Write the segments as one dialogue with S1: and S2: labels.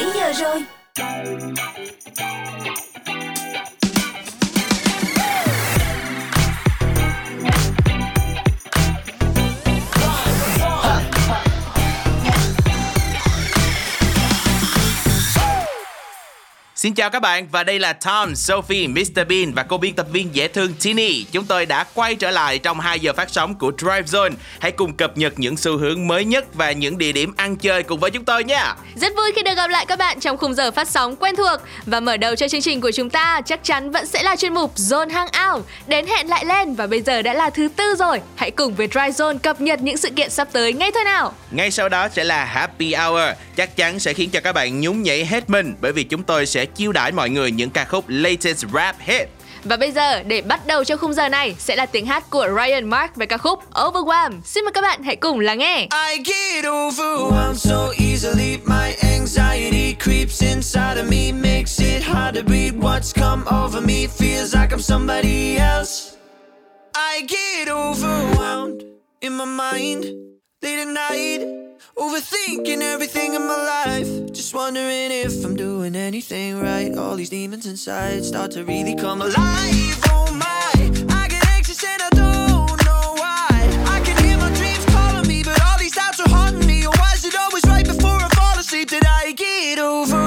S1: 7 giờ rồi.
S2: Xin chào các bạn và đây là Tom, Sophie, Mr Bean và cô biên tập viên dễ thương Tini. Chúng tôi đã quay trở lại trong 2 giờ phát sóng của Drive Zone. Hãy cùng cập nhật những xu hướng mới nhất và những địa điểm ăn chơi cùng với chúng tôi nha.
S3: Rất vui khi được gặp lại các bạn trong khung giờ phát sóng quen thuộc và mở đầu cho chương trình của chúng ta chắc chắn vẫn sẽ là chuyên mục Zone Hangout. Đến hẹn lại lên và bây giờ đã là thứ tư rồi. Hãy cùng với Drive Zone cập nhật những sự kiện sắp tới ngay thôi nào.
S2: Ngay sau đó sẽ là Happy Hour, chắc chắn sẽ khiến cho các bạn nhún nhảy hết mình bởi vì chúng tôi sẽ chiêu đãi mọi người những ca khúc latest rap hit.
S3: Và bây giờ để bắt đầu cho khung giờ này sẽ là tiếng hát của Ryan Mark về ca khúc Overwhelmed. Xin mời các bạn hãy cùng lắng nghe.
S4: I get overwhelmed so easily. My anxiety creeps inside of me, makes it hard to breathe. What's come over me feels like I'm somebody else. I get overwhelmed in my mind late at night, overthinking everything in my life. Just wondering if I'm doing anything right. All these demons inside start to really come alive. Oh my, I get anxious and I don't know why. I can hear my dreams calling me, but all these doubts are haunting me. Why is it always right before I fall asleep that I get overwhelmed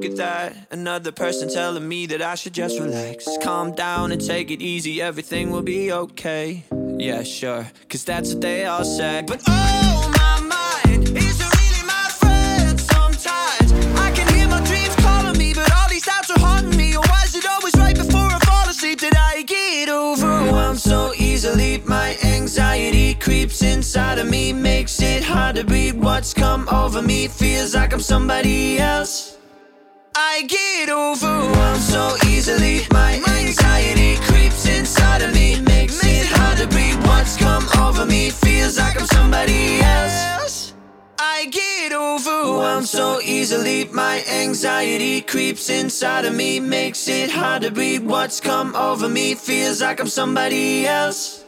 S4: look at that? Another person telling me that I should just relax, calm down, and take it easy. Everything will be okay. Yeah, sure, cause that's what they all say. But oh, my mind is really my friend sometimes. I can hear my dreams calling me, but all these doubts are haunting me. Why is it always right before I fall asleep that I get overwhelmed so easily? My anxiety creeps inside of me, makes it hard to breathe. What's come over me feels like I'm somebody else. I get overwhelmed so easily. My anxiety creeps inside of me, makes it hard to breathe. What's come over me feels like I'm somebody else. I get overwhelmed so easily. My anxiety creeps inside of me, makes it hard to breathe. What's come over me feels like I'm somebody else.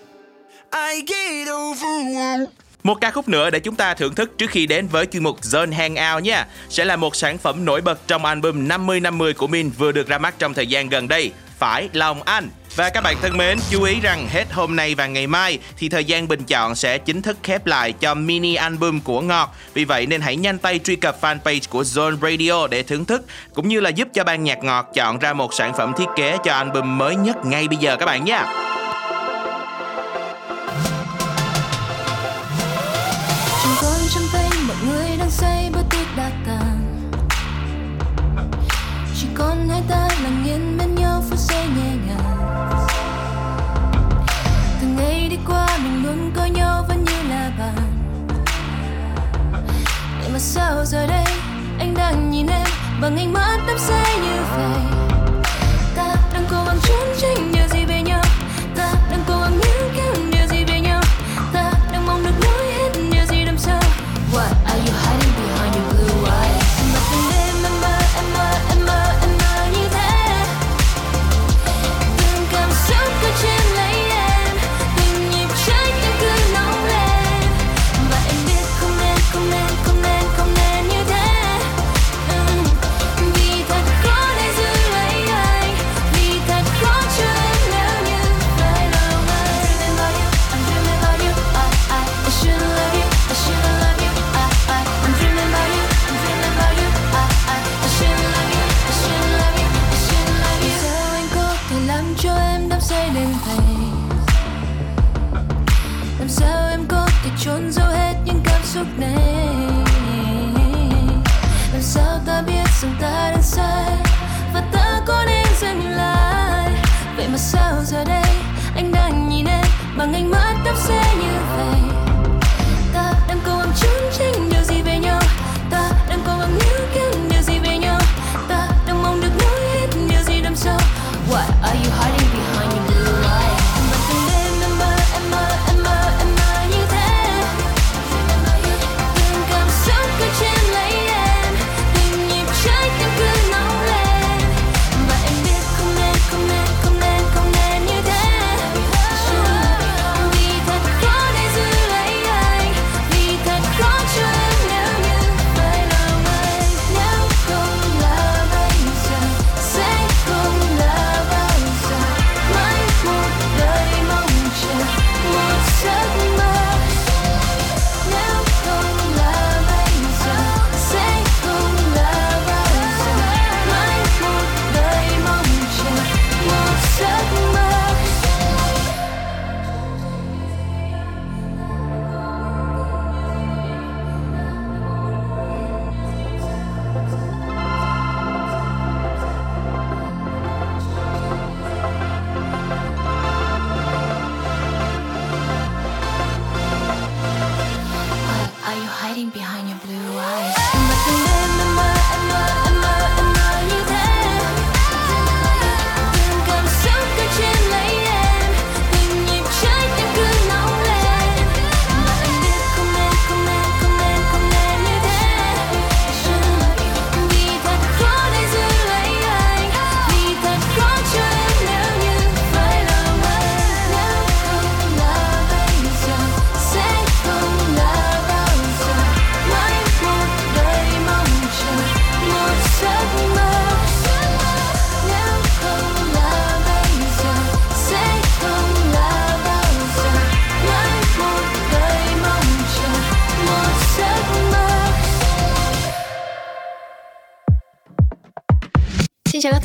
S4: I get overwhelmed.
S2: Một ca khúc nữa để chúng ta thưởng thức trước khi đến với chuyên mục Zone Hangout nha. Sẽ là một sản phẩm nổi bật trong album 50-50 của Min vừa được ra mắt trong thời gian gần đây. Phải lòng anh. Và các bạn thân mến, chú ý rằng hết hôm nay và ngày mai thì thời gian bình chọn sẽ chính thức khép lại cho mini album của Ngọt. Vì vậy nên hãy nhanh tay truy cập fanpage của Zone Radio để thưởng thức cũng như là giúp cho ban nhạc Ngọt chọn ra một sản phẩm thiết kế cho album mới nhất ngay bây giờ các bạn nha.
S5: Say bước tiệc đã tàn. Chỉ còn hai ta lặng yên bên nhau phút giây nhẹ nhàng. Từng ngày đi qua mình luôn coi nhau vẫn như là bạn. Vậy mà sao giờ đây anh đang nhìn em bằng ánh mắt đắm say như vậy? Ta đang cố gắng trốn tránh sai và ta có nên dừng lại? Vậy mà sao giờ đây anh đang nhìn em bằng ánh mắt đắm say?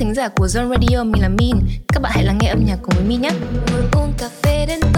S6: Thính giả của Zone Radio, mình là Min. Các bạn hãy lắng nghe âm nhạc cùng với Min nhé. Ngồi uống cà phê đến tối,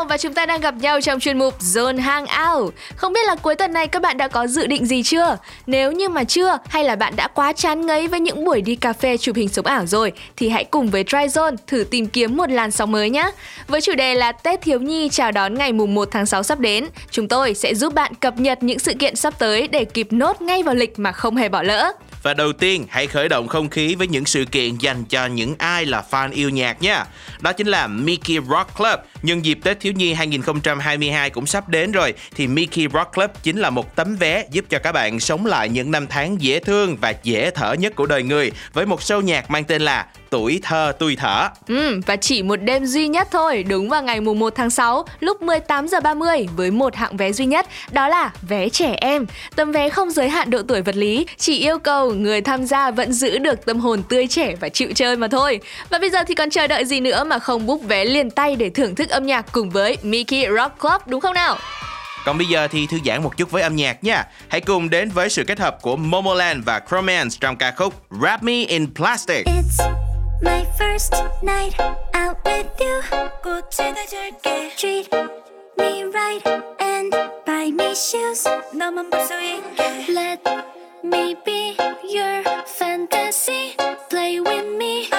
S3: Xin và chúng ta đang gặp nhau trong chuyên mục Zone Hangout. Không biết là cuối tuần này các bạn đã có dự định gì chưa? Nếu như mà chưa hay là bạn đã quá chán ngấy với những buổi đi cà phê chụp hình sống ảo rồi thì hãy cùng với Tryzone thử tìm kiếm một làn sóng mới nhé. Với chủ đề là Tết thiếu nhi chào đón ngày mùng 1 tháng 6 sắp đến, chúng tôi sẽ giúp bạn cập nhật những sự kiện sắp tới để kịp nốt ngay vào lịch mà không hề bỏ lỡ.
S2: Và đầu tiên, hãy khởi động không khí với những sự kiện dành cho những ai là fan yêu nhạc nha. Đó chính là Mickey Rock Club. Nhân dịp Tết Thiếu Nhi 2022 cũng sắp đến rồi, thì Mickey Rock Club chính là một tấm vé giúp cho các bạn sống lại những năm tháng dễ thương và dễ thở nhất của đời người với một show nhạc mang tên là Tuổi thơ tui thở.
S3: Ừ, và chỉ một đêm duy nhất thôi, đúng vào ngày mùng 1 tháng 6 lúc 18 giờ 30 với một hạng vé duy nhất, đó là vé trẻ em. Tấm vé không giới hạn độ tuổi vật lý, chỉ yêu cầu người tham gia vẫn giữ được tâm hồn tươi trẻ và chịu chơi mà thôi. Và bây giờ thì còn chờ đợi gì nữa mà không búc vé liền tay để thưởng thức âm nhạc cùng với Mickey Rock Club đúng không nào?
S2: Còn bây giờ thì thư giãn một chút với âm nhạc nha. Hãy cùng đến với sự kết hợp của Momoland và Chromance trong ca khúc Wrap Me in Plastic.
S6: It's my first night out with you. 꽃에다 줄게. Treat me right and buy me shoes. 너만 볼 수 있게. Let me be your fantasy. Play with me.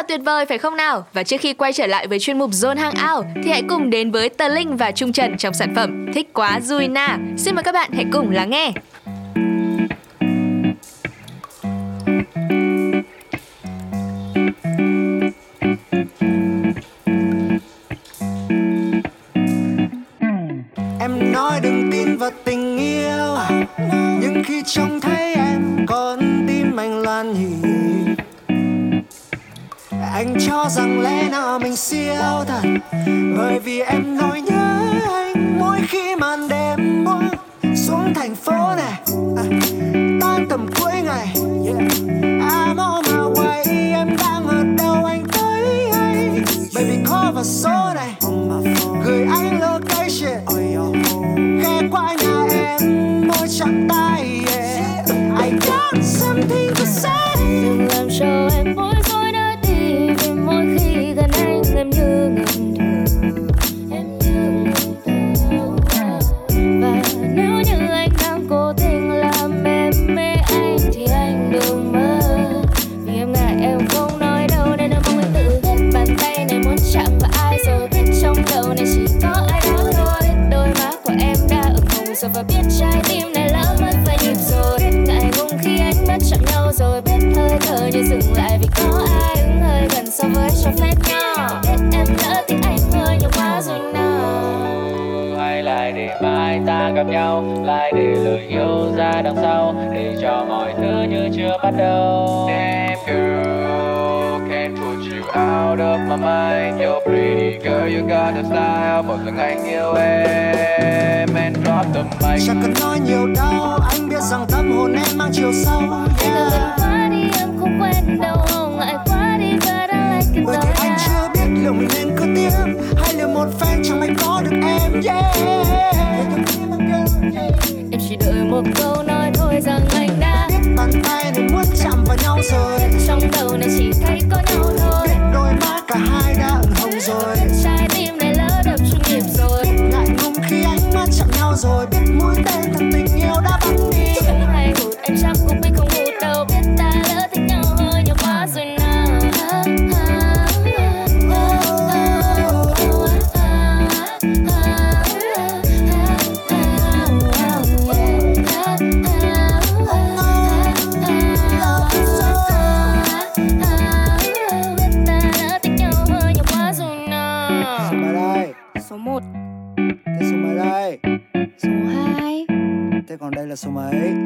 S3: Là tuyệt vời, phải không nào? Và trước khi quay trở lại với chuyên mục Zone Hangout thì hãy cùng đến với Tờ Linh và Trung Trần trong sản phẩm Thích quá Juina. Xin mời các bạn hãy cùng lắng nghe.
S7: Em nói đừng tin vào tình yêu, Nhưng khi trông thấy em con tim anh loạn nhịp anh cho rằng lẽ nào mình siêu thật? Bởi vì em nói nhớ anh Mỗi khi màn đêm buông xuống thành phố này. À, Tan tầm cuối ngày yeah. I'm on my way Em đang ở đâu anh tới hay? Baby call vào số này Gửi anh location. Ghé qua nhà em môi chạm tay yeah. I got something to say Thế còn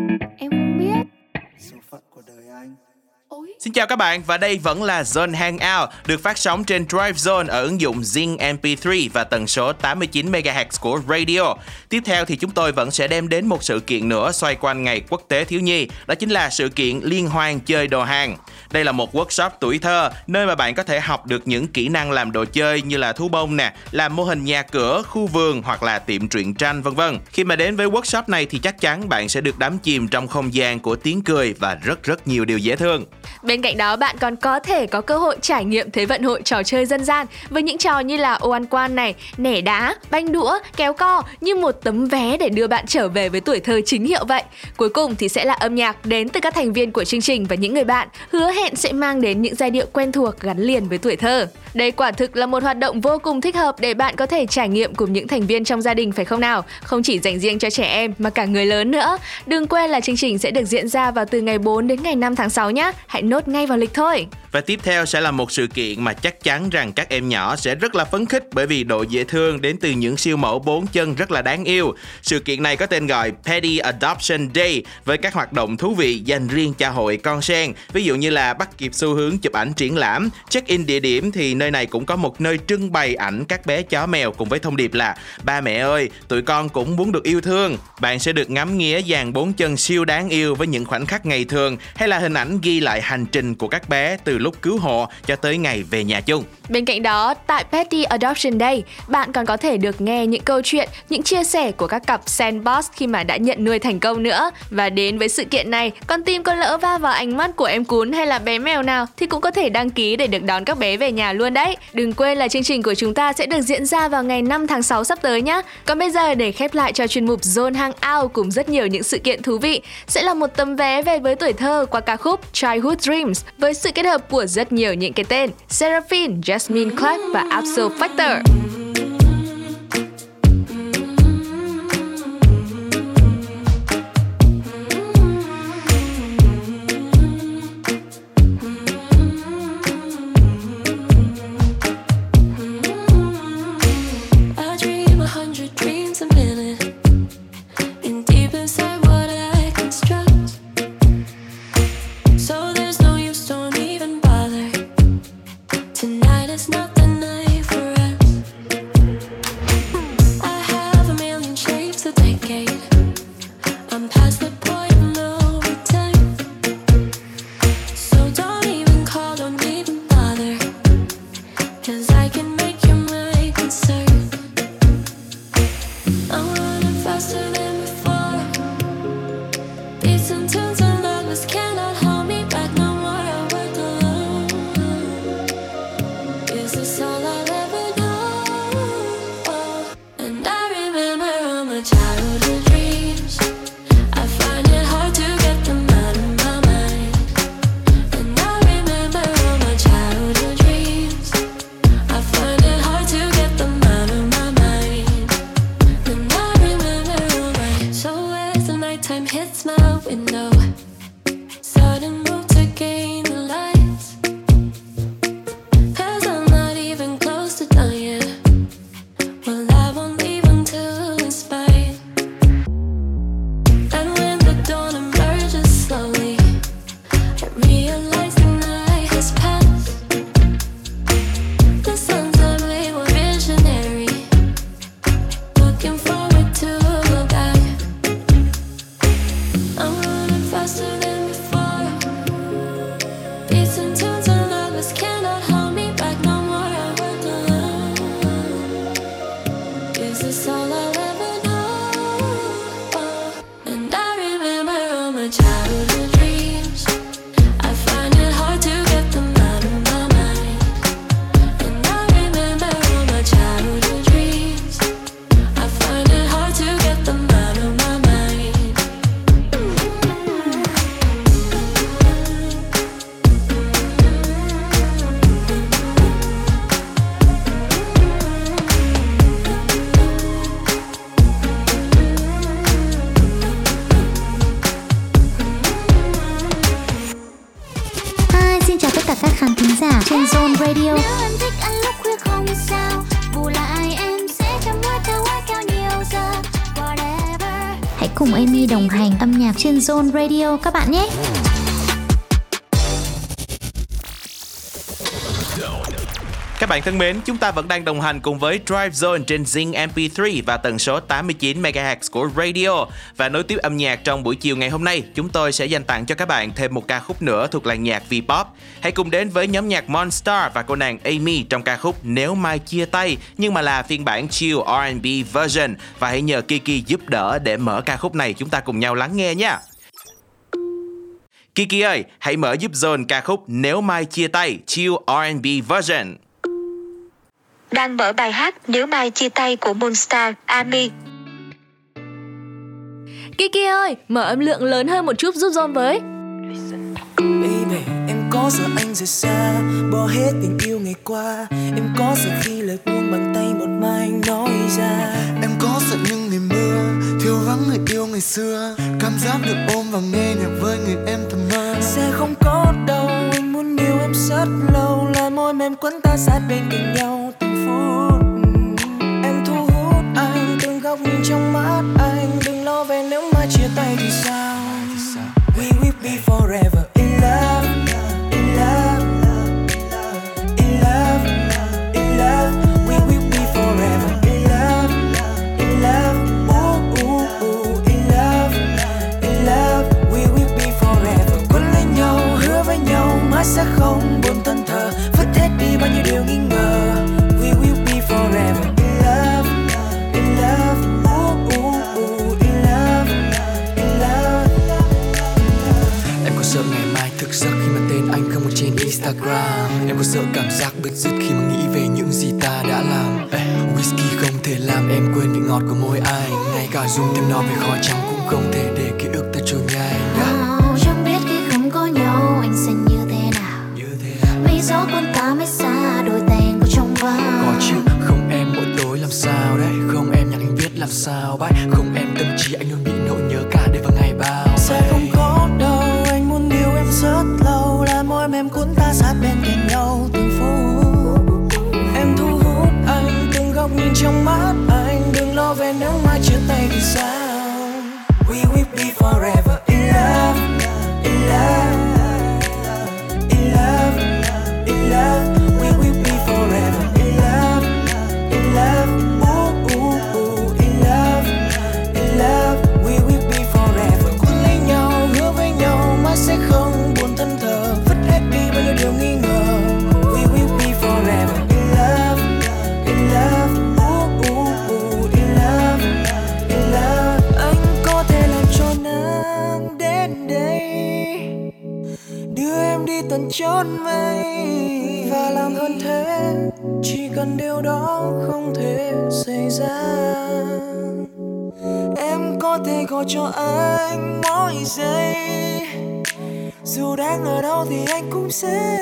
S2: Xin chào các bạn và đây vẫn là Zone Hangout được phát sóng trên Drive Zone ở ứng dụng Zing MP3 và tần số 89 MHz của radio. Tiếp theo thì chúng tôi vẫn sẽ đem đến một sự kiện nữa xoay quanh ngày quốc tế thiếu nhi, đó chính là sự kiện liên hoan chơi đồ hàng. Đây là một workshop tuổi thơ nơi mà bạn có thể học được những kỹ năng làm đồ chơi như là thú bông nè, làm mô hình nhà cửa, khu vườn hoặc là tiệm truyện tranh vân vân. Khi mà đến với workshop này thì chắc chắn bạn sẽ được đắm chìm trong không gian của tiếng cười và rất rất nhiều điều dễ thương.
S3: Bên bên cạnh đó bạn còn có thể có cơ hội trải nghiệm thế vận hội trò chơi dân gian với những trò như là ô ăn quan này, nẻ đá, banh đũa, kéo co như một tấm vé để đưa bạn trở về với tuổi thơ chính hiệu vậy. Cuối cùng thì sẽ là âm nhạc đến từ các thành viên của chương trình và những người bạn hứa hẹn sẽ mang đến những giai điệu quen thuộc gắn liền với tuổi thơ. Đây quả thực là một hoạt động vô cùng thích hợp để bạn có thể trải nghiệm cùng những thành viên trong gia đình phải không nào? Không chỉ dành riêng cho trẻ em mà cả người lớn nữa. Đừng quên là chương trình sẽ được diễn ra vào từ ngày 4 đến ngày 5 tháng 6 nhé. Hãy nốt ngay vào lịch thôi.
S2: Và tiếp theo sẽ là một sự kiện mà chắc chắn rằng các em nhỏ sẽ rất là phấn khích bởi vì độ dễ thương đến từ những siêu mẫu bốn chân rất là đáng yêu. Sự kiện này có tên gọi Petty Adoption Day với các hoạt động thú vị dành riêng cho hội con sen. Ví dụ như là bắt kịp xu hướng chụp ảnh triển lãm, check-in địa điểm thì nơi này cũng có một nơi trưng bày ảnh các bé chó mèo cùng với thông điệp là ba mẹ ơi, tụi con cũng muốn được yêu thương. Bạn sẽ được ngắm nghía dàn bốn chân siêu đáng yêu với những khoảnh khắc ngày thường hay là hình ảnh ghi lại hành trình của các bé từ lúc cứu hộ cho tới ngày về nhà chung.
S3: Bên cạnh đó, tại Petty Adoption Day, bạn còn có thể được nghe những câu chuyện, những chia sẻ của các cặp sandbox khi mà đã nhận nuôi thành công nữa. Và đến với sự kiện này, con tim có lỡ va vào ánh mắt của em cún hay là bé mèo nào thì cũng có thể đăng ký để được đón các bé về nhà luôn đấy. Đừng quên là chương trình của chúng ta sẽ được diễn ra vào ngày 5 tháng 6 sắp tới nhé. Còn bây giờ để khép lại cho chuyên mục Zone Hangout cùng rất nhiều những sự kiện thú vị sẽ là một tấm vé về với tuổi thơ qua ca khúc Childhood
S8: Dream Dreams với sự kết hợp của rất nhiều những cái tên Seraphine, Jasmine Clark và Absol Factor.
S9: Zone Radio các bạn nhé.
S2: Các bạn thân mến, chúng ta vẫn đang đồng hành cùng với Drive Zone trên Zing MP3 và tần số 89 MHz của radio. Và nối tiếp âm nhạc trong buổi chiều ngày hôm nay, chúng tôi sẽ dành tặng cho các bạn thêm một ca khúc nữa thuộc làng nhạc V-pop. Hãy cùng đến với nhóm nhạc Monster và cô nàng Amy trong ca khúc Nếu mai chia tay nhưng mà là phiên bản chill R&B version và hãy nhờ Kiki giúp đỡ để mở ca khúc này chúng ta cùng nhau lắng nghe nha. Kiki ơi, hãy mở giúp Zone ca khúc Nếu mai chia tay chill R&B version.
S10: Đang mở bài hát Nếu mai chia tay của Moonstar, Ami.
S8: Kiki ơi, mở âm lượng lớn hơn một chút giúp John với.
S11: Baby, em có sợ anh rời xa Bỏ hết tình yêu ngày qua Em có sợ khi lời buông bàn tay một mai anh nói ra
S12: Em có sợ những vắng người yêu ngày xưa. Cảm giác được ôm và nghe nhạc với người em thầm mơ.
S11: Sẽ không có đâu Anh muốn yêu em rất lâu. Là môi mềm quấn ta sát bên cạnh nhau. Ra. Em
S12: có sợ cảm giác bứt rứt khi mà nghĩ về những gì ta đã làm? Ê, Whisky không thể làm em quên vị ngọt của môi anh Ngay cả dùng thêm nó về khó trắng cũng không thể để
S11: thì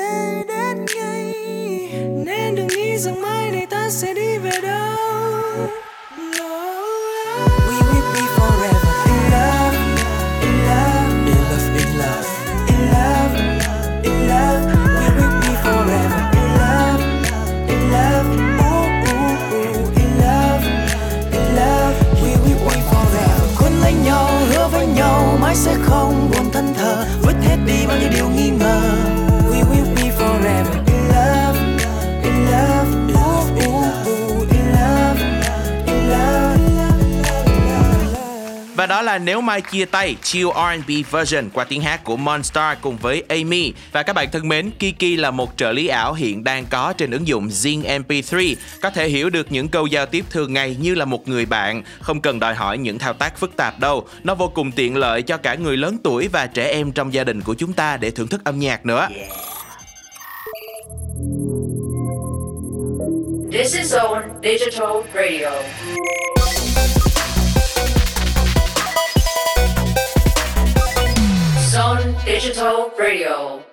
S11: đó
S2: là Nếu Mai Chia Tay Chill R&B version qua tiếng hát của Monstar cùng với Amy. Và các bạn thân mến, Kiki là một trợ lý ảo hiện đang có trên ứng dụng Zing MP3. Có thể hiểu được những câu giao tiếp thường ngày như là một người bạn, không cần đòi hỏi những thao tác phức tạp đâu. Nó vô cùng tiện lợi cho cả người lớn tuổi và trẻ em trong gia đình của chúng ta để thưởng thức âm nhạc nữa.
S13: This is Zone Digital Radio. Zone Digital Radio.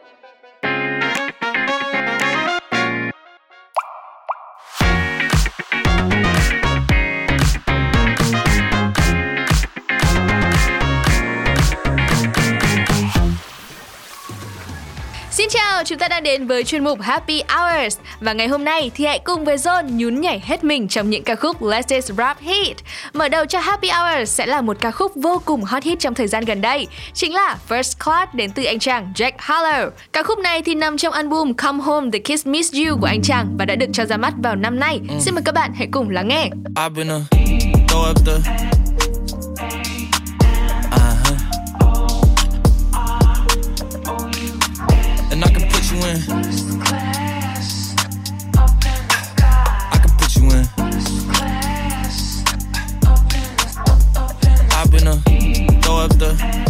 S3: Chào, chúng ta đang đến với chuyên mục Happy Hours và ngày hôm nay thì hãy cùng với John nhún nhảy hết mình trong những ca khúc latest rap hit. Mở đầu cho Happy Hours sẽ là một ca khúc vô cùng hot hit trong thời gian gần đây, chính là First Class đến từ anh chàng Jack Harlow. Ca khúc này thì nằm trong album Come Home The Kiss Miss You của anh chàng và đã được cho ra mắt vào năm nay. Xin mời các bạn hãy cùng lắng nghe.
S14: I've been a throw up the. In. I can put you in. I've been a throw up the.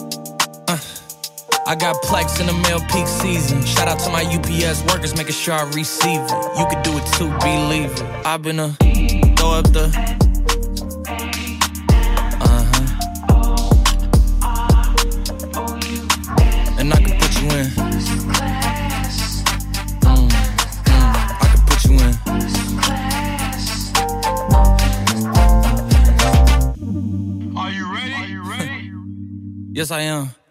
S14: I got plex in the mail peak season. Shout out to my UPS workers, making sure I receive it. You could do it too, believe it. I've been a throw up the. Uh huh. And I can put you in. Mm, mm, I can put you in.
S15: Are you ready? Are you ready?
S14: Yes, I am.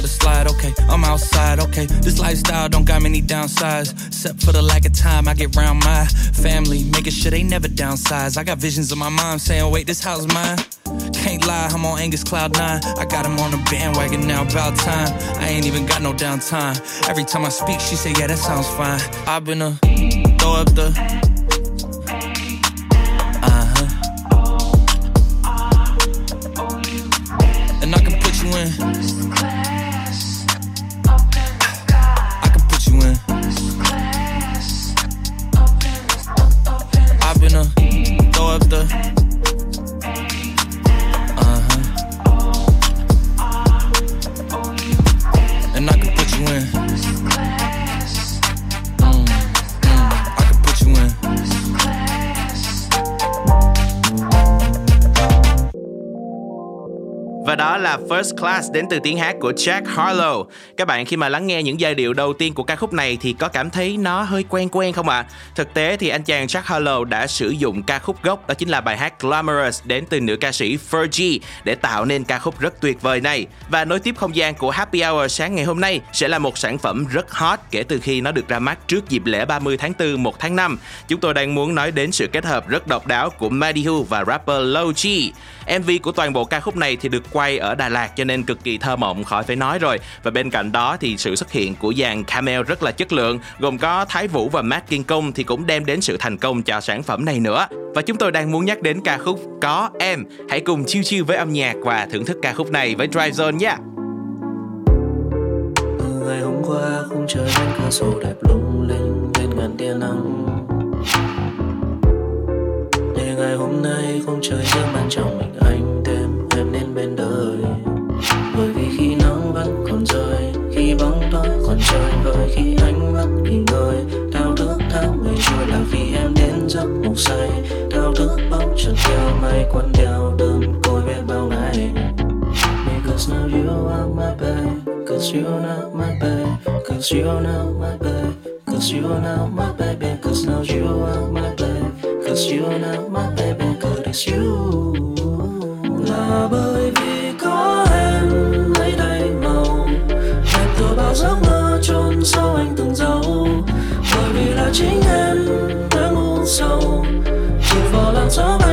S14: About to slide, okay. I'm outside, okay. This lifestyle don't got many downsides. Except for the lack of time I get around my family. Making sure they never downsize. I got visions of my mom saying, wait, this house is mine. Can't lie, I'm on Angus Cloud 9. I got him on the bandwagon now, about time. I ain't even got no downtime. Every time I speak, she say, Yeah, that sounds fine. I've been a throw up the.
S2: Và đó là First Class đến từ tiếng hát của Jack Harlow. Các bạn khi mà lắng nghe những giai điệu đầu tiên của ca khúc này thì có cảm thấy nó hơi quen quen không ạ? À? Thực tế thì anh chàng Jack Harlow đã sử dụng ca khúc gốc, đó chính là bài hát Glamorous đến từ nữ ca sĩ Fergie để tạo nên ca khúc rất tuyệt vời này. Và nối tiếp không gian của Happy Hour sáng ngày hôm nay sẽ là một sản phẩm rất hot kể từ khi nó được ra mắt trước dịp lễ 30 tháng 4 1 tháng 5. Chúng tôi đang muốn nói đến sự kết hợp rất độc đáo của Madihu và rapper Low G. MV của toàn bộ ca khúc này thì được quay ở Đà Lạt cho nên cực kỳ thơ mộng khỏi phải nói rồi. Và bên cạnh đó thì sự xuất hiện của dàn camel rất là chất lượng, gồm có Thái Vũ và Matt Kiên Công thì cũng đem đến sự thành công cho sản phẩm này nữa. Và chúng tôi đang muốn nhắc đến ca khúc Có Em. Hãy cùng chiêu chiêu với âm nhạc và thưởng thức ca khúc này với Drive Zone nhé.
S16: ngày hôm qua không trời bên cửa sổ đẹp lung linh lên ngàn tia nắng để ngày hôm nay không trời riêng ban trong mình anh thêm em nên bên đời mây quấn đeo đơn côi biết bao ngày. Because now you are my babe, Cause you're not my babe, Cause you're not my babe, Cause you are not my baby Cause now you are my babe, Cause you are not my baby Cause it's you. Là bởi vì có em, lấy đầy màu Đẹp thừa bao giấc mơ chôn sâu anh từng dấu. Bởi vì là chính em đã ngu sâu. Chỉ vào làn gió bay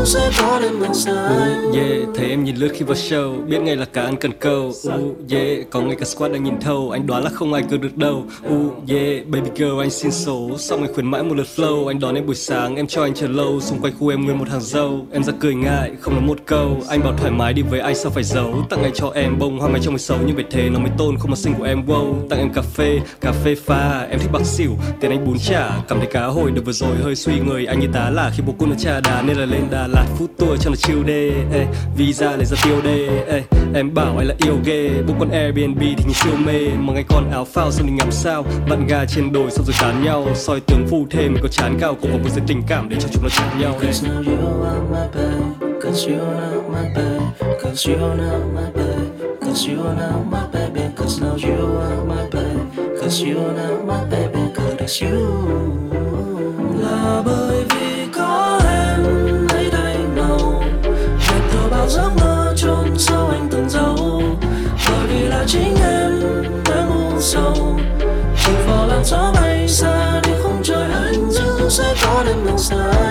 S16: cũng sẽ có đêm màu xanh
S17: Yeah, thấy em nhìn lướt khi vào show. Biết ngay là cả ăn cần câu. Uh, Yeah, có ngay cả squad đang nhìn thâu. Anh đoán là không ai cược được đâu. Uh, Yeah, baby girl anh xin số. Xong anh khuyến mãi một lượt flow. Anh đón em buổi sáng, em cho anh chờ lâu. Xung quanh khu em nguyên một hàng dâu. Em ra cười ngại, không nói một câu. Anh bảo thoải mái đi với anh sao phải giấu? Tặng anh cho em bông hoa mai trong người xấu Nhưng về thế nó mới tôn không mà xinh của em. Wow Tặng em cà phê, cà phê pha. Em thích bạc xỉu, tiền anh bún chả. Cảm thấy cá hồi được vừa rồi hơi suy người. Anh như tá là khi bố cô nó trà đá Nên là lên Đà là phút tour cho là chill đê Ê, Visa lấy ra tiêu đê Ê, Em bảo anh là yêu ghê Bố con Airbnb thì nhìn siêu mê Mà ngay con áo phao xong thì ngắm sao Bạn gà trên đồi xong rồi tán nhau soi tướng phu thêm có chán cao Cũng có một giới tình cảm để cho chúng nó chán nhau
S16: Cause now you are my babe Cause you're not my babe Cause you're not my babe Cause you're not my baby. Cause now you are my babe Cause you're not my baby. Cause it's you. Sẽ có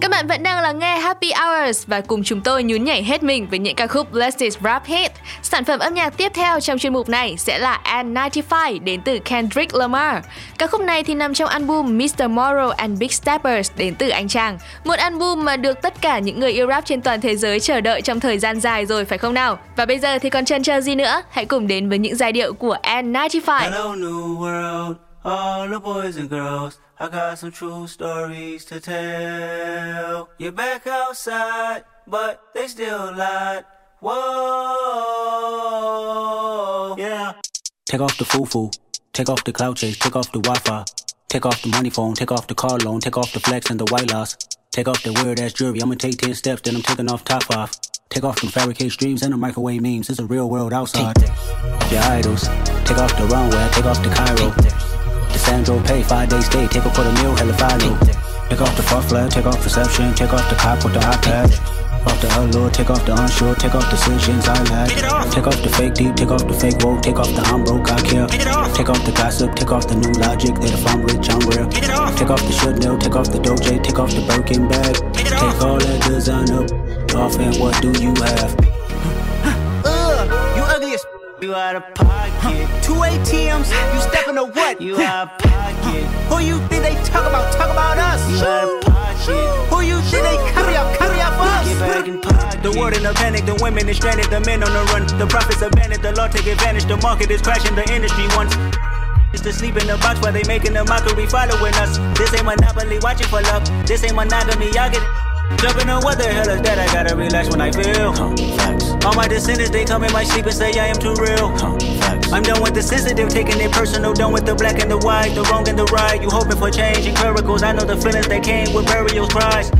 S16: Các bạn vẫn đang
S3: lắng nghe Happy Hours và cùng chúng tôi nhún nhảy hết mình với những ca khúc Latest Rap Hit. Sản phẩm âm nhạc tiếp theo trong chuyên mục này sẽ là N95 đến từ Kendrick Lamar. Ca khúc này thì nằm trong album Mr. Morrow and Big Steppers đến từ anh chàng. Một album mà được tất cả những người yêu rap trên toàn thế giới chờ đợi trong thời gian dài rồi phải không nào? Và bây giờ thì còn chần chờ gì nữa? Hãy cùng đến với những giai điệu của N95.
S18: Hello, new world, all the boys and girls. I got some true stories to tell. You're back outside, but they still lied. Whoa, yeah.
S19: Take off the foo-foo, take off the cloud chase, take off the Wi-Fi, take off the money phone, take off the car loan, take off the flex and the white loss, take off the weird ass jewelry. I'ma take ten steps, then I'm taking off top off. Take off them fabricated streams and the microwave memes. It's a real world outside. Your idols, take off the runway, take off the Cairo. The Sandro pay five days stay, take a quarter meal, hella follow. Take off the far flag, take off perception, take off the cop with the iPad. Off the allure, take off the unsure, take off decisions I lack. Take off the fake deep, take off the fake woke, take off the I'm broke, I care. Take off the gossip, take off the new logic that if I'm rich, I'm real. Take off the should know, take off the doje, take off the Birkin bag. Take all that design up off and what do you have?
S18: You out of pocket. Two ATMs, you stepping to what? You out of pocket. Who you think they talk about? Talk about us. You out of pocket. Who you think they carry up? Carry up us. Get back in pocket. The world in a panic, the women is stranded, the men on the run. The profits abandoned, the law take advantage. The market is crashing, the industry wants. It's to sleep in the box while they making a mockery following us. This ain't monopoly, watching for love. This ain't monogamy, y'all get it. Jumping on what the hell is that? I gotta relax when I feel. All my descendants, they come in my sleep and say I am too real. I'm done with the sensitive, taking it personal. Done with the black and the white, the wrong and the right. You hoping for change and miracles. I know the feelings that came with burials, cries.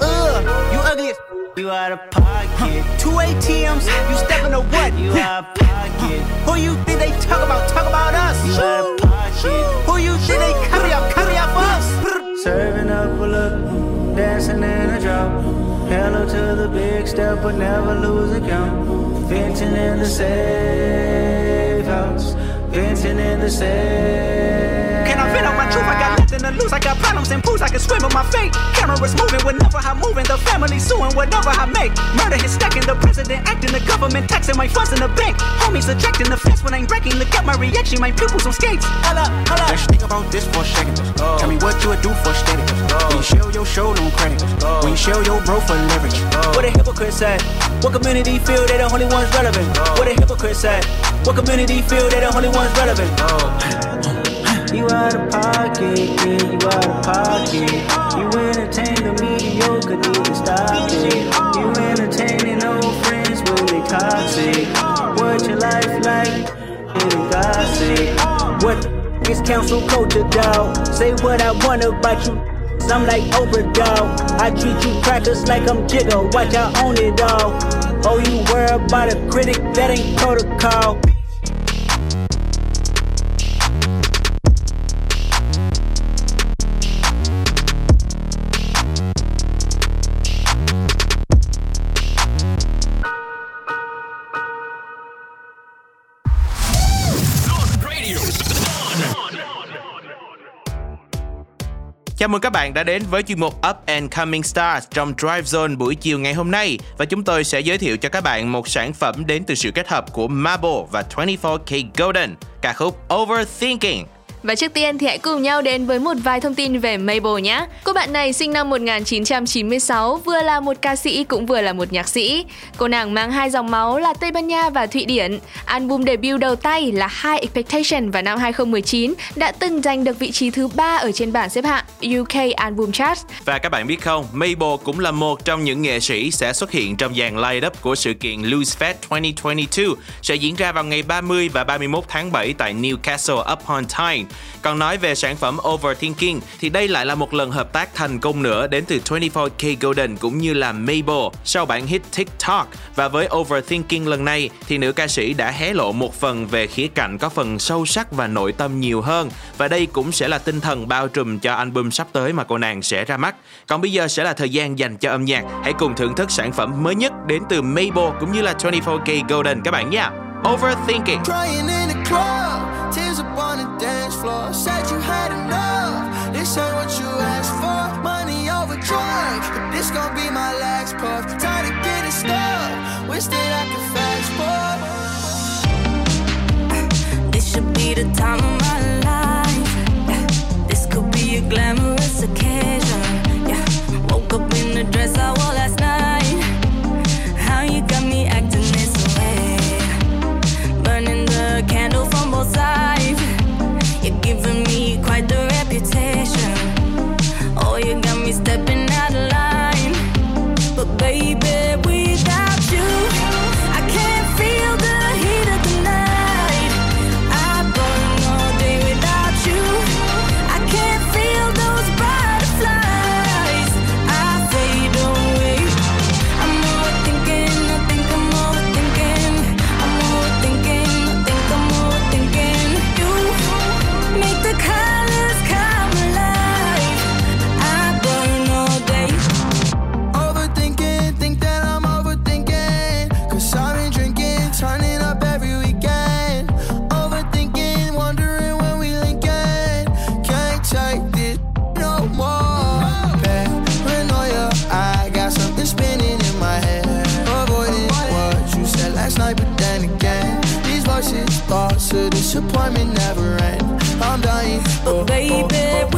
S18: Ugh, you ugly as f you out of pocket. Two ATMs, you stepping to what? You out of pocket. Who you think they talk about? Talk about us. You out of pocket. Who you think they carry up? Carry up us. Serving up a look, dancing in a drop. Hello to the big step, but never lose a count. Venting in the safe house. Venting in the safe.
S20: Can I vent on truth? I got nothing to lose. I got problems and pools. I can swim with my fate. Cameras moving whenever I'm moving. The family suing whatever I make. Murder is stacking. The president acting. The government taxing my funds in the bank. Homies ejecting the fence when I'm breaking. Look at my reaction. My pupils on skates. Hold up, hold up.
S21: Let's think about this for a second. Tell me what you would do for steady. When you show your show, no credit. When you show your bro for leverage.
S18: What a hypocrite said. What community feel they the only ones relevant? What a hypocrite said. What community feel they the only ones relevant? You out of pocket, yeah, you out of pocket. You entertain the mediocre, need to stop it. You entertaining old friends when they toxic. What your life like? Getting gossip. What is council culture, dog? Say what I want about you. I'm like Oprah. I treat you crackers like I'm Jigga. Watch I own it all. Oh, you worry about a critic that ain't protocol.
S2: Chào mừng các bạn đã đến với chuyên mục Up and Coming Stars trong Drive Zone buổi chiều ngày hôm nay và chúng tôi sẽ giới thiệu cho các bạn một sản phẩm đến từ sự kết hợp của Marble và 24K Golden, ca khúc Overthinking.
S3: Và trước tiên thì hãy cùng nhau đến với một vài thông tin về Mabel nhé. Cô bạn này sinh năm 1996, vừa là một ca sĩ cũng vừa là một nhạc sĩ. Cô nàng mang hai dòng máu là Tây Ban Nha và Thụy Điển. Album debut đầu tay là High Expectation vào năm 2019 đã từng giành được vị trí thứ ba ở trên bảng xếp hạng UK Album Chart.
S2: Và các bạn biết không, Mabel cũng là một trong những nghệ sĩ sẽ xuất hiện trong dàn line-up của sự kiện Loose Fest 2022 sẽ diễn ra vào ngày 30 và 31 tháng 7 tại Newcastle upon Tyne. Còn nói về sản phẩm Overthinking, thì đây lại là một lần hợp tác thành công nữa đến từ 24K Golden cũng như là Mabel sau bản hit TikTok và với Overthinking lần này, thì nữ ca sĩ đã hé lộ một phần về khía cạnh có phần sâu sắc và nội tâm nhiều hơn và đây cũng sẽ là tinh thần bao trùm cho album sắp tới mà cô nàng sẽ ra mắt. Còn bây giờ sẽ là thời gian dành cho âm nhạc. Hãy cùng thưởng thức sản phẩm mới nhất đến từ Mabel cũng như là 24K Golden các bạn nha. Overthinking.
S22: This gon' be my last puff. Tired of getting stuck. Wish that I could fast forward.
S23: This should be the time of my life. This could be a glamorous occasion. Yeah. Woke up in the dress I wore last night. How you got me acting this way? Burning the candle from both sides.
S22: Disappointment never end. I'm dying.
S23: But baby, without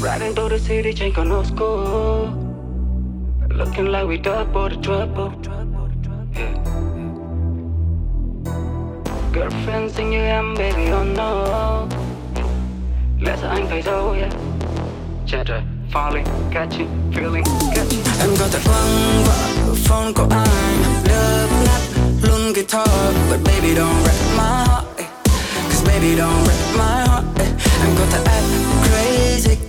S24: Riding through the city, change on no school. Looking like we double the trouble. Yeah. Girlfriend xin như em, baby, oh no. Ra anh phải đâu, yeah. Rồi, falling, catching, feeling, catching.
S25: Em có thể quăng vợ phone của anh Love lát luôn cái guitar But baby don't wreck my heart eh. Cause baby don't wreck my heart. Em có thể act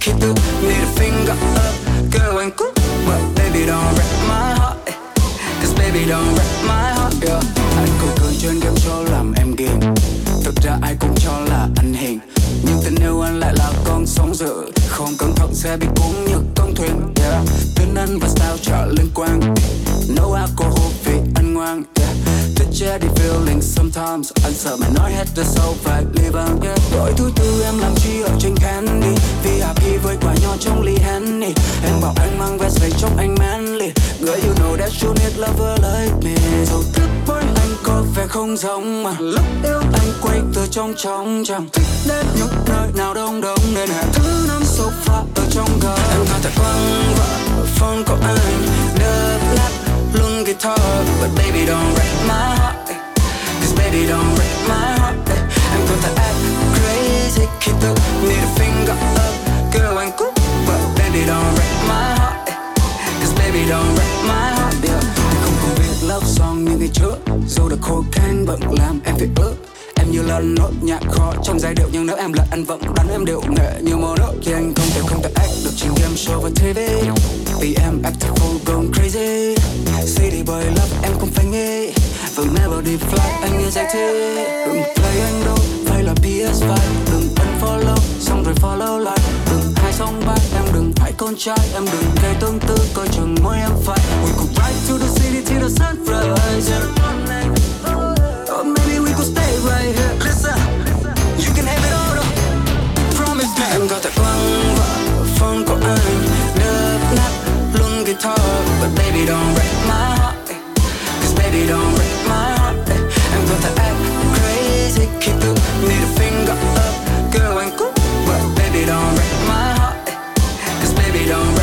S25: crazy it tự need a finger up, Girl, and cool But baby, don't wreck my heart. Eh. Cause baby, don't wreck my heart, yeah.
S12: Anh cũng cười trên game cho làm em game. Thực ra ai cũng cho là anh hiền Nhưng tình yêu anh lại là con sóng dữ Không cẩn thận sẽ bị cuốn như con thuyền, yeah. Tên anh và sao trở liên quan No alcohol Thích che feeling. Sometimes Anh sợ mày nói hết the sâu phải leave on yeah. Đổi thứ tư em làm chi ở trên candy. Vì happy với quả nho trong ly Henny. Em bảo anh mang vest về trong anh manly. Girl you know that you need lover like me. Dù thức với anh có vẻ không giống, mà Lúc yêu anh quay từ trong trong chẳng thích đến những nơi nào đông đông Nên hẹn thứ năm sofa ở trong gờ
S25: Em có thể quăng vợ, phone của anh. Love lát luôn guitar. But baby, don't wreck my don't break my heart eh. Em có act crazy khi tự need a finger up Girl anh cool, But baby, don't break my heart. Eh. Cause baby, don't break my heart, yeah.
S12: Không còn viết love song như ngày trước Dù đã khô khan, bận làm em phải ước Em như là nốt nhạc khó trong giai điệu, nhưng nếu em là anh vẫn đánh em điệu nghệ như mô nốt Khi anh không thể không thể act được trên game show và TV vì em active full going crazy city boy, love em không phải nghe và melody fly. Anh nghe giải thế. Đừng play anh đâu. Phải là PS5 đừng unfollow xong rồi follow lại. Đừng hai song bay, em đừng phải con trai. Em đừng gây tương tư, coi chừng môi em phải. We could ride to the city till the sunrise. Or maybe we could stay right here. Listen, you can have it all, though. promise me. Em có thể quăng vào phone của anh. Nước nát luôn guitar but baby, don't break my heart. Cause baby, don't break Act crazy a finger up. Girl but baby don't break my heart. Cause baby don't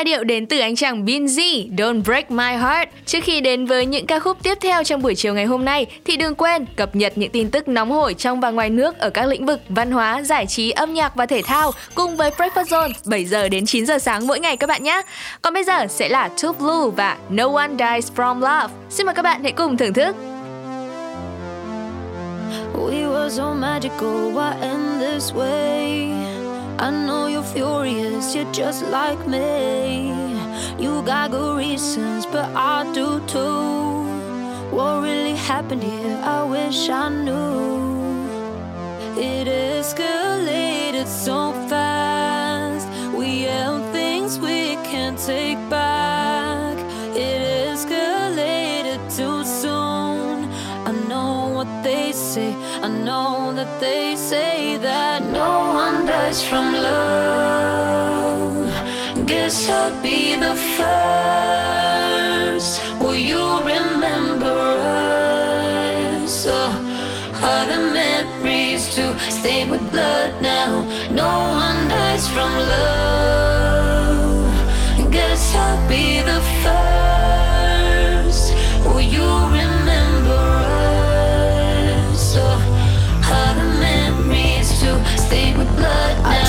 S3: giai điệu đến từ anh chàng Binz, Don't Break My Heart. Trước khi đến với những ca khúc tiếp theo trong buổi chiều ngày hôm nay thì đừng quên cập nhật những tin tức nóng hổi trong và ngoài nước ở các lĩnh vực văn hóa, giải trí, âm nhạc và thể thao cùng với Breakfast Zone 7 giờ đến 9 giờ sáng mỗi ngày các bạn nhé. Còn bây giờ sẽ là Too Blue và No One Dies From Love. Xin mời các bạn hãy cùng thưởng thức.
S8: We were so magical, why end this way? I know you're furious, you're just like me. You got good reasons, but I do too. What really happened here? I wish I knew. It escalated so fast. We held things we can't take back. It escalated too soon. I know what they say. I know that they say that no from love. Guess I'll be the first. Will you remember us? Oh, are the memories to stay with blood now? No one dies from love. Guess I'll be the first.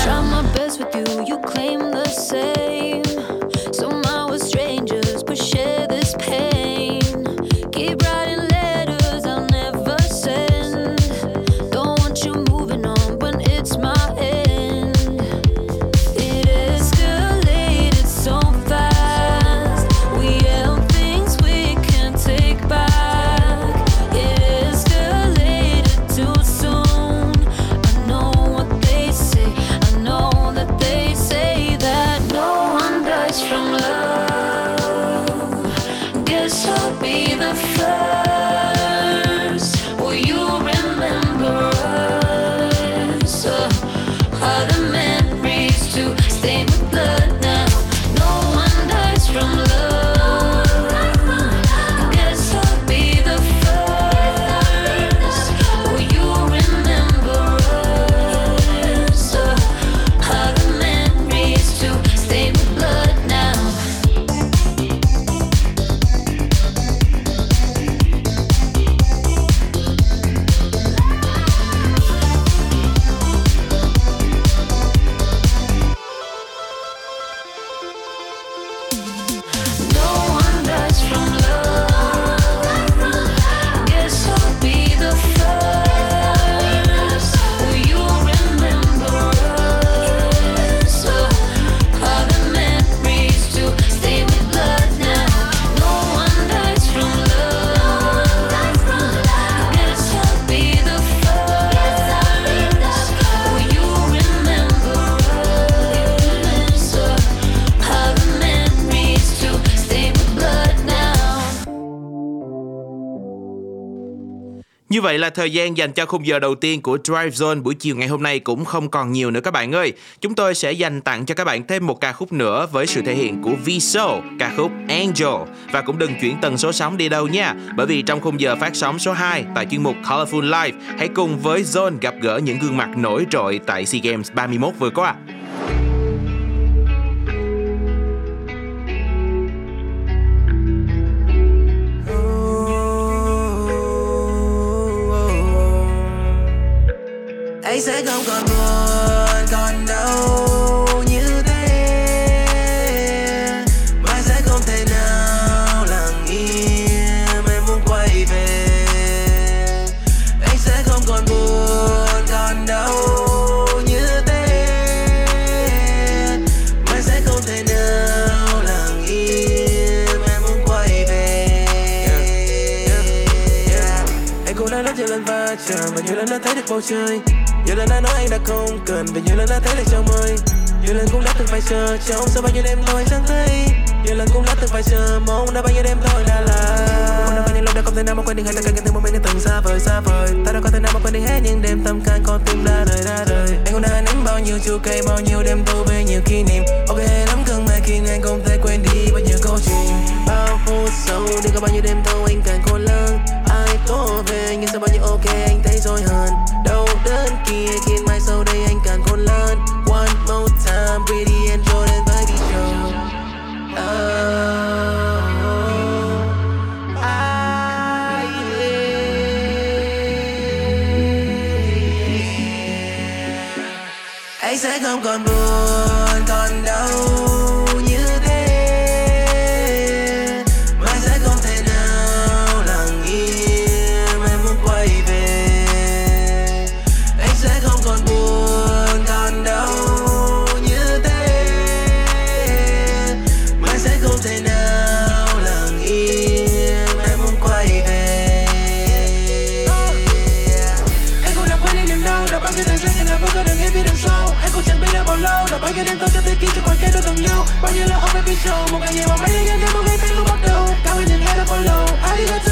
S8: Try my best with you, you
S2: vậy là thời gian dành cho khung giờ đầu tiên của Drive Zone buổi chiều ngày hôm nay cũng không còn nhiều nữa các bạn ơi. Chúng tôi sẽ dành tặng cho các bạn thêm một ca khúc nữa với sự thể hiện của Viso, ca khúc Angel. Và cũng đừng chuyển tần số sóng đi đâu nha, bởi vì trong khung giờ phát sóng số 2 tại chuyên mục Colorful Life, hãy cùng với Zone gặp gỡ những gương mặt nổi trội tại SEA Games 31 vừa qua.
S26: Anh sẽ không còn buồn, còn đau như thế. Mai sẽ không thể nào lặng im, em muốn quay về. Anh sẽ không còn buồn, còn đau như thế. Mai sẽ không thể nào lặng im, em muốn quay về. Anh cũng đã rất nhiều lần va chạm và nhiều lần đã thấy được bầu trời nhiều lần đã nói anh đã không cần, và nhiều lần đã thấy lời chào mời. Nhiều lần cũng đã từng phải chờ trong sau bao nhiêu đêm tôi chẳng thấy. Nhiều lần cũng đã từng phải chờ mong đã bao nhiêu đêm thôi đã là. Không đã bao nhiêu lúc đã không thể nào mà quên đi, hay tất cả những một mình từng xa vời xa vời. Ta đâu có thể nào mà quên đi hết những đêm tâm can con tim đã đời đã đời. Anh cũng đã nếm bao nhiêu chua cay bao nhiêu đêm tu về nhiều kỷ niệm. Ok, lắm cơn mà khi anh không thể quên đi bao nhiêu câu chuyện. Bao phút sau, đi có bao nhiêu đêm thâu anh càng cô lớn có về nhưng sao bao nhiêu ok, anh thấy rồi hơn đau đớn kia khiến có đường nghe phía đằng sau Em cũng chẳng biết đã bao lâu đã bao nhiêu đêm tôi cho tới khi cho còn kết đôi gần lưu bao nhiêu là ông baby show một ngày ngày mà mấy đêm đến một ngày tên lúc bắt đầu cao hơn những ngày đã follow Ai arigato baby